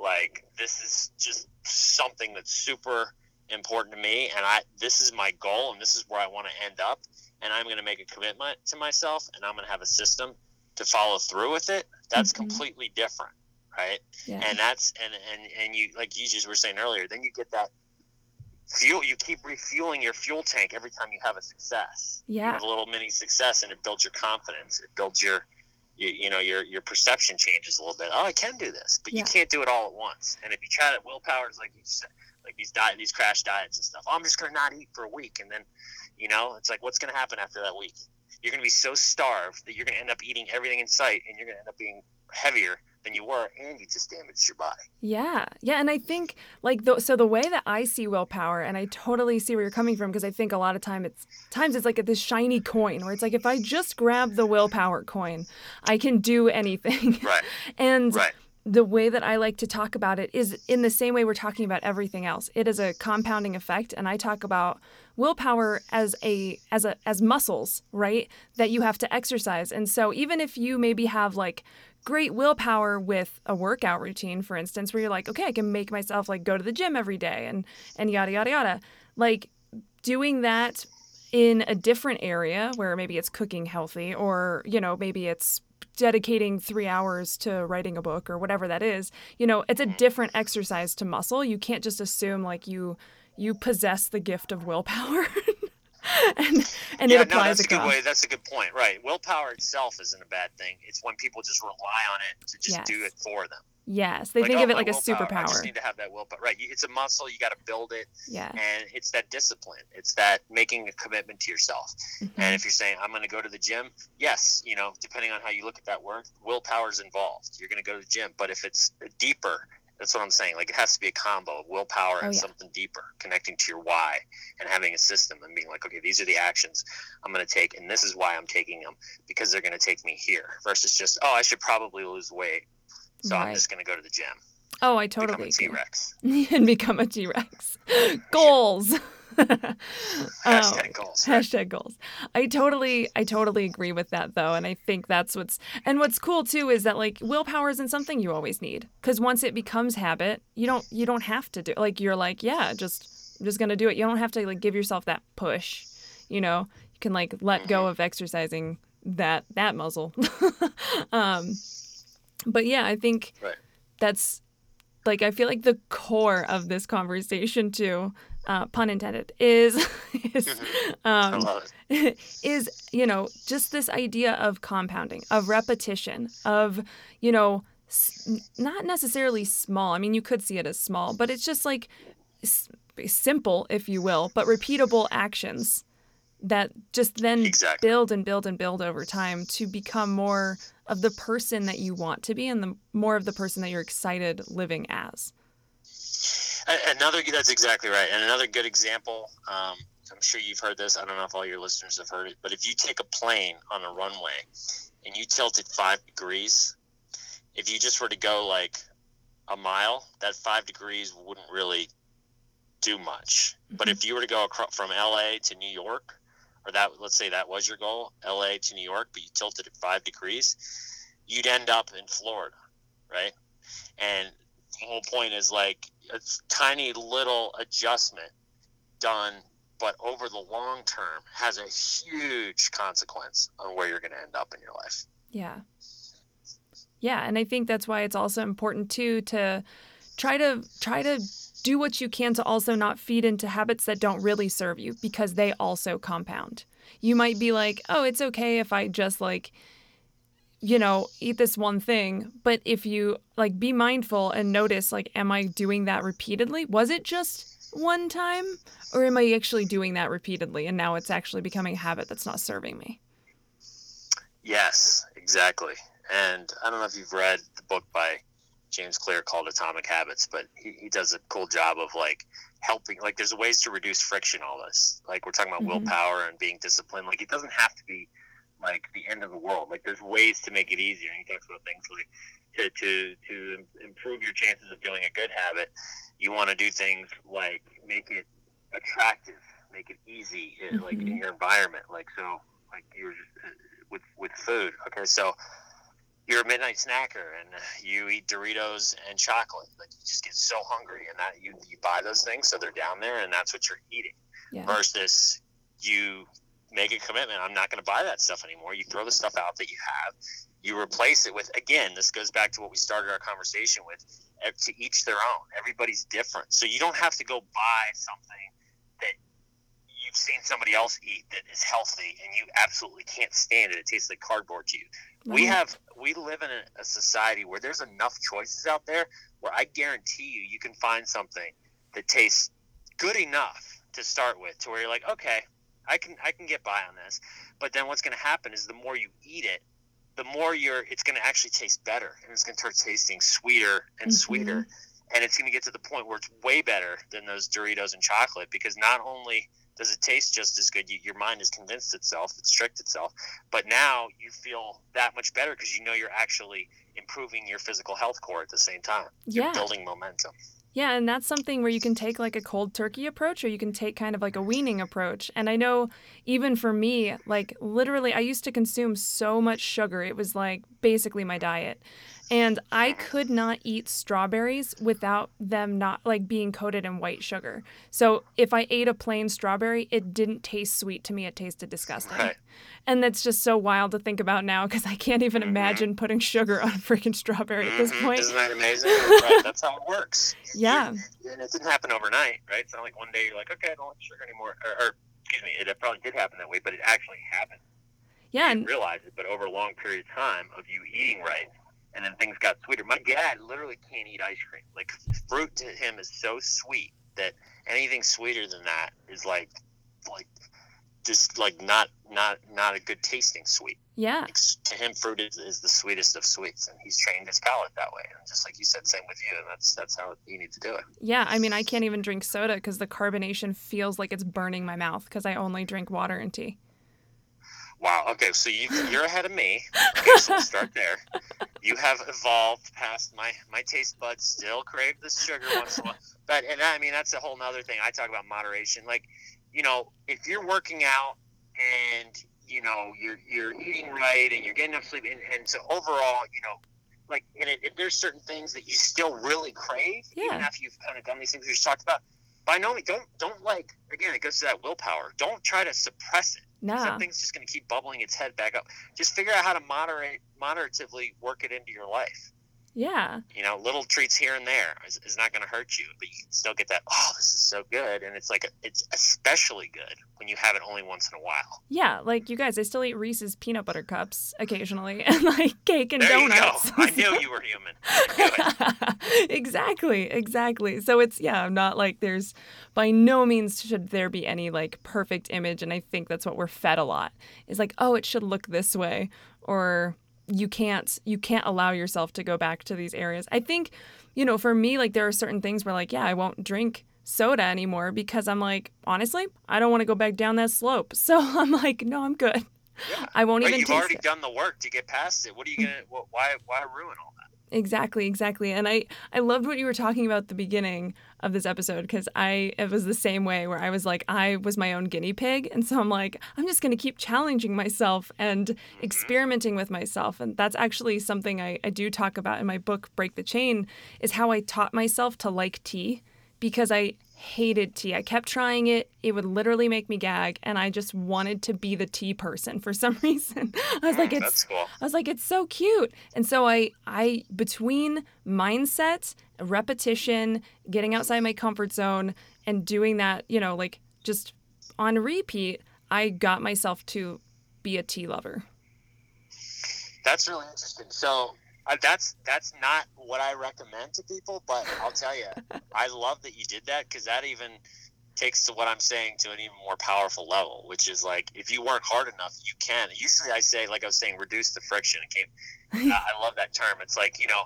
like this is just something that's super important to me, and I this is my goal, and this is where I want to end up and I'm going to make a commitment to myself and I'm going to have a system to follow through with it, that's mm-hmm. completely different, right? Yeah. And that's and and and you like you just were saying earlier, then you get that fuel. You keep refueling your fuel tank every time you have a success. Yeah, you have a little mini success, and it builds your confidence. It builds your you, you know your your perception changes a little bit. Oh, I can do this, but yeah. you can't do it all at once. And if you try to willpower is like you said, like these diet these crash diets and stuff. Oh, I'm just gonna not eat for a week, and then you know, it's like what's going to happen after that week? You're going to be so starved that you're going to end up eating everything in sight, and you're going to end up being heavier than you were, and you just damaged your body. Yeah, yeah, and I think like the, so the way that I see willpower, and I totally see where you're coming from because I think a lot of time it's times it's like this shiny coin where it's like if I just grab the willpower coin, I can do anything. Right. and right the way that I like to talk about it is in the same way we're talking about everything else. It is a compounding effect and I talk about willpower as a as a as muscles, right? That you have to exercise. And so even if you maybe have like great willpower with a workout routine, for instance, where you're like, okay, I can make myself like go to the gym every day and and yada yada yada. Like doing that in a different area where maybe it's cooking healthy or, you know, maybe it's dedicating three hours to writing a book or whatever that is you know it's a different exercise to muscle. You can't just assume like you you possess the gift of willpower. And and yeah, it applies no, that's across. a good way that's a good point right. Willpower itself isn't a bad thing. It's when people just rely on it to just yes. do it for them Yes, they like, think oh, of it like willpower. a superpower. I just need to have that willpower. Right, it's a muscle. You got to build it. Yeah, and it's that discipline. It's that making a commitment to yourself. Mm-hmm. And if you're saying I'm going to go to the gym, yes, you know, depending on how you look at that word, willpower is involved. You're going to go to the gym, but if it's deeper, that's what I'm saying. Like it has to be a combo of willpower and oh, yeah. something deeper, connecting to your why and having a system and being like, okay, these are the actions I'm going to take, and this is why I'm taking them because they're going to take me here. Versus just, oh, I should probably lose weight, so right. I'm just going to go to the gym. Oh, I totally become a T Rex and become a T Rex. goals. hashtag oh, goals. Hashtag goals. I totally, I totally agree with that though, and I think that's what's and what's cool too is that like willpower isn't something you always need because once it becomes habit, you don't you don't have to do like you're like yeah, just I'm just gonna do it. You don't have to like give yourself that push. You know, you can like let go mm-hmm. of exercising that that muzzle. um, but yeah, I think right. that's like I feel like the core of this conversation too, uh, pun intended, is is um, is you know just this idea of compounding, of repetition, of you know s- not necessarily small. I mean, you could see it as small, but it's just like s- simple, if you will, but repeatable actions that just then Exactly. build and build and build over time to become more of the person that you want to be and the more of the person that you're excited living as. Another that's exactly right, and another good example. Um, I'm sure you've heard this. I don't know if all your listeners have heard it, but if you take a plane on a runway and you tilt it five degrees, if you just were to go like a mile, that five degrees wouldn't really do much. But Mhm. if you were to go across from LA to New York, or that let's say that was your goal, LA to New York, but you tilted it five degrees, you'd end up in Florida, right? And the whole point is like a tiny little adjustment done, but over the long term has a huge consequence on where you're going to end up in your life. Yeah. Yeah, and I think that's why it's also important too to try to try to do what you can to also not feed into habits that don't really serve you because they also compound. You might be like, "Oh, it's okay if I just like you know, eat this one thing." But if you like be mindful and notice like am I doing that repeatedly? Was it just one time or am I actually doing that repeatedly and now it's actually becoming a habit that's not serving me? Yes, exactly. And I don't know if you've read the book by James Clear called Atomic Habits, but he, he does a cool job of like helping. Like, there's ways to reduce friction. All this, like we're talking about Mhm. willpower and being disciplined. Like, it doesn't have to be like the end of the world. Like, there's ways to make it easier. And he talks about things like to to to improve your chances of doing a good habit. You want to do things like make it attractive, make it easy, uh, like in Mhm. your environment. Like so, like you're just uh, with with food. Okay, so you're a midnight snacker and you eat Doritos and chocolate. Like you just get so hungry, and that you you buy those things, so they're down there, and that's what you're eating. Yeah. Versus you make a commitment. I'm not going to buy that stuff anymore. You throw the stuff out that you have. You replace it with again. This goes back to what we started our conversation with. eh, To each their own. Everybody's different, so you don't have to go buy something that you've seen somebody else eat that is healthy and you absolutely can't stand it. It tastes like cardboard to you. We have we live in a, a society where there's enough choices out there where I guarantee you you can find something that tastes good enough to start with to where you're like, okay, I can I can get by on this. But then what's going to happen is the more you eat it, the more you're it's going to actually taste better and it's going to start tasting sweeter and Mhm. sweeter and it's going to get to the point where it's way better than those Doritos and chocolate because not only does it taste just as good, you, your mind has convinced itself, it's tricked itself, but now you feel that much better because you know you're actually improving your physical health core at the same time. You're Yeah. building momentum. Yeah, and that's something where you can take like a cold turkey approach or you can take kind of like a weaning approach. And I know even for me, like literally, I used to consume so much sugar. It was like basically my diet. And I could not eat strawberries without them not like being coated in white sugar. So if I ate a plain strawberry, it didn't taste sweet to me. It tasted disgusting. Right. And that's just so wild to think about now because I can't even Mhm. imagine putting sugar on a freaking strawberry at this Mhm. point. Isn't that amazing? right. That's how it works. Yeah. And it didn't happen overnight, right? It's not like one day you're like, okay, I don't like sugar anymore. Or, or excuse me, it probably did happen that way, but it actually happened. Yeah, You and didn't realize it, but over a long period of time of you eating right, and then things got sweeter. My dad literally can't eat ice cream. Like fruit to him is so sweet that anything sweeter than that is like, like, just like not not not a good tasting sweet. yeah. Like, to him, fruit is, is the sweetest of sweets, and he's trained his palate that way. And just like you said, same with you, and that's that's how you need to do it. Yeah, I mean, I can't even drink soda because the carbonation feels like it's burning my mouth because I only drink water and tea. Wow. Okay, so you you're ahead of me. Okay, so we'll start there. You have evolved past my my taste buds. Still crave the sugar once in a while, but and I mean that's a whole nother thing. I talk about moderation. Like, you know, if you're working out and you know you're you're eating right and you're getting enough sleep, and, and so overall, you know. Like, and it, if there's certain things that you still really crave, yeah. even after you've kind of done these things we just talked about, by no means, don't don't like. Again, it goes to that willpower. Don't try to suppress it Nah. something's just going to keep bubbling its head back up. Just figure out how to moderate, moderatively work it into your life. Yeah. You know, little treats here and there is, is not going to hurt you, but you can still get that. Oh, this is so good, and it's like a, it's especially good when you have it only once in a while. Yeah, like you guys, I still eat Reese's peanut butter cups occasionally, and like cake and There donuts. you go. I knew you were human. I knew it. exactly, exactly. So it's yeah, I'm not like there's by no means should there be any like perfect image, and I think that's what we're fed a lot is like oh it should look this way or you can't you can't allow yourself to go back to these areas. I think you know for me like there are certain things where like yeah I won't drink soda anymore because I'm like honestly I don't want to go back down that slope. So I'm like no I'm good. Yeah. I won't But even you've already it. done the work to get past it. What are you gonna? What, why? Why ruin all? Exactly, exactly. And I I loved what you were talking about at the beginning of this episode because I it was the same way where I was like I was my own guinea pig and so I'm like I'm just going to keep challenging myself and experimenting with myself and that's actually something I, I do talk about in my book Break the Chain is how I taught myself to like tea because I hated tea. I kept trying it. It would literally make me gag and I just wanted to be the tea person for some reason. I was like Mm, it's cool. I was like, it's so cute. And so I, I between mindset, repetition, getting outside my comfort zone, and doing that, you know, like just on repeat, I got myself to be a tea lover. That's really interesting. So uh, that's that's not what I recommend to people, but I'll tell you, I love that you did that because that even takes to what I'm saying to an even more powerful level, which is like if you work hard enough, you can. Usually, I say, like I was saying, reduce the friction. It came. I I love that term. It's like you know.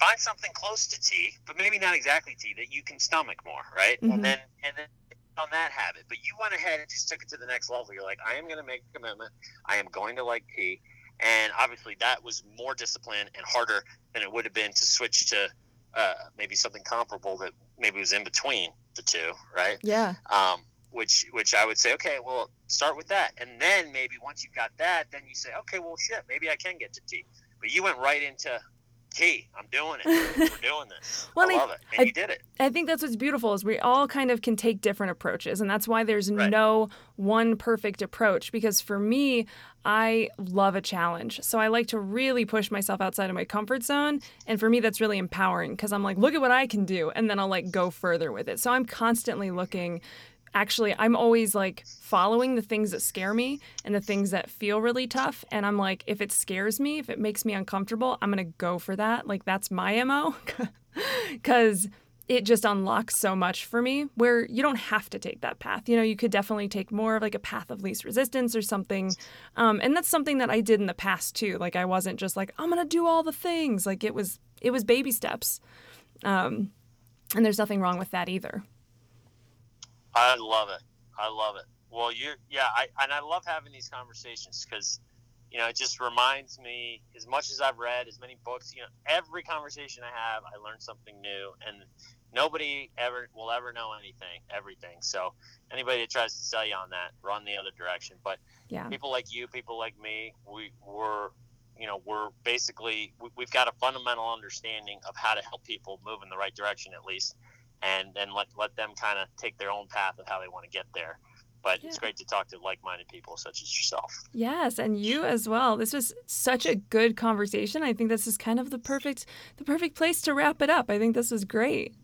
Find something close to tea, but maybe not exactly tea that you can stomach more, right? Mhm. And then and then on that habit. But you went ahead and just took it to the next level. You're like, I am going to make a commitment. I am going to like tea. And obviously, that was more discipline and harder than it would have been to switch to uh, maybe something comparable that maybe was in between the two, right? Yeah. Um, which which I would say, okay, well, start with that, and then maybe once you've got that, then you say, okay, well, shit, maybe I can get to tea. But you went right into tea. I'm doing it. We're doing this. Well, I- love it, and I- you did it. I think that's what's beautiful is we all kind of can take different approaches and that's why there's Right. no one perfect approach because for me I love a challenge. So I like to really push myself outside of my comfort zone and for me that's really empowering because I'm like look at what I can do and then I'll like go further with it. So I'm constantly looking actually I'm always like following the things that scare me and the things that feel really tough and I'm like if it scares me, if it makes me uncomfortable, I'm going to go for that. Like that's my MO cuz it just unlocks so much for me where you don't have to take that path. You know, you could definitely take more of like a path of least resistance or something. Um, and that's something that I did in the past too. Like I wasn't just like, I'm gonna do all the things. Like it was it was baby steps. Um, and there's nothing wrong with that either. I love it. I love it. Well, you, yeah, I and I love having these conversations because, you know, it just reminds me as much as I've read, as many books, you know, every conversation I have, I learn something new, and nobody ever will ever know anything, everything. So anybody that tries to sell you on that, run the other direction. But Yeah. people like you, people like me, we we're you know we're basically we, we've got a fundamental understanding of how to help people move in the right direction at least, and then let let them kind of take their own path of how they want to get there. But it's great to talk to like-minded people such as yourself. Yes, and you as well. This was such a good conversation. I think this is kind of the perfect the perfect place to wrap it up. I think this was great.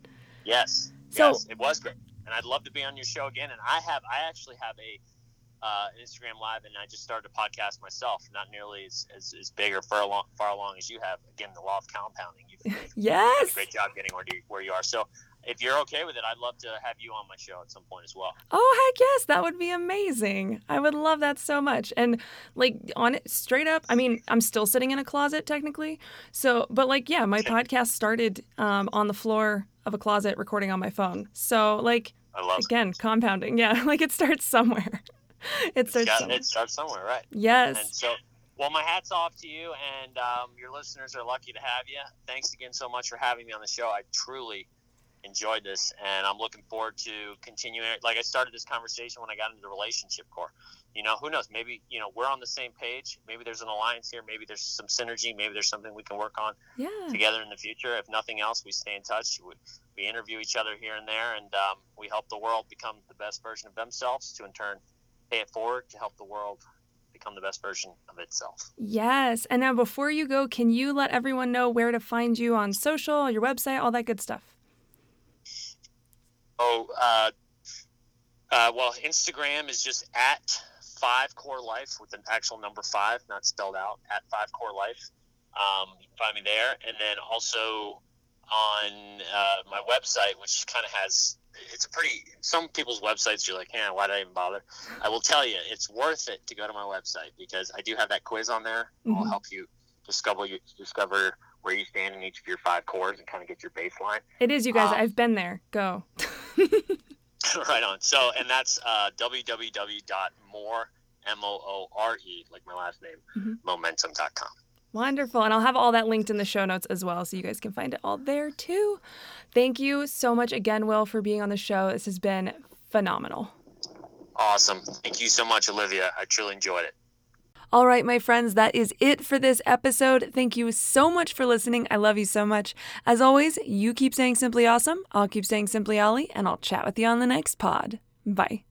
Yes, So- yes, it was great, and I'd love to be on your show again. And I have, I actually have a uh, an Instagram live, and I just started a podcast myself. Not nearly as, as, as big or far along, far along as you have. Again, the law of compounding. You've Yes. great job getting where you, where you are. So, if you're okay with it, I'd love to have you on my show at some point as well. Oh heck yes, that would be amazing. I would love that so much. And like on it straight up, I mean, I'm still sitting in a closet technically. So, but like yeah, my podcast started um, on the floor of a closet recording on my phone. So like I love it. again, compounding. Yeah, like it starts somewhere. It starts got- somewhere. it starts somewhere, right? Yes. And so, well, my hat's off to you, and um, your listeners are lucky to have you. Thanks again so much for having me on the show. I truly enjoyed this, and I'm looking forward to continuing. Like I started this conversation when I got into the relationship core. You know, who knows? Maybe you know we're on the same page. Maybe there's an alliance here. Maybe there's some synergy. Maybe there's something we can work on Yeah. together in the future. If nothing else, we stay in touch. We, we interview each other here and there, and um, we help the world become the best version of themselves to in turn pay it forward to help the world become the best version of itself. Yes. And now, before you go, can you let everyone know where to find you on social, your website, all that good stuff? Oh, uh, uh, well, Instagram is just at five core life with an actual number five, not spelled out, at five core life. Um, you can find me there. And then also on uh, my website, which kind of has it's a pretty some people's websites you're like yeah why did i even bother i will tell you it's worth it to go to my website because i do have that quiz on there mm-hmm. i'll help you discover you discover where you stand in each of your five cores and kind of get your baseline it is you guys um, i've been there go right on so and that's uh, www.more m-o-o-r-e like my last name mm-hmm. momentum.com Wonderful. And I'll have all that linked in the show notes as well, so you guys can find it all there too. Thank you so much again, Will, for being on the show. This has been phenomenal. Awesome. Thank you so much, Olivia. I truly enjoyed it. All right, my friends, that is it for this episode. Thank you so much for listening. I love you so much. As always, you keep saying simply awesome. I'll keep saying simply Ollie, and I'll chat with you on the next pod. Bye.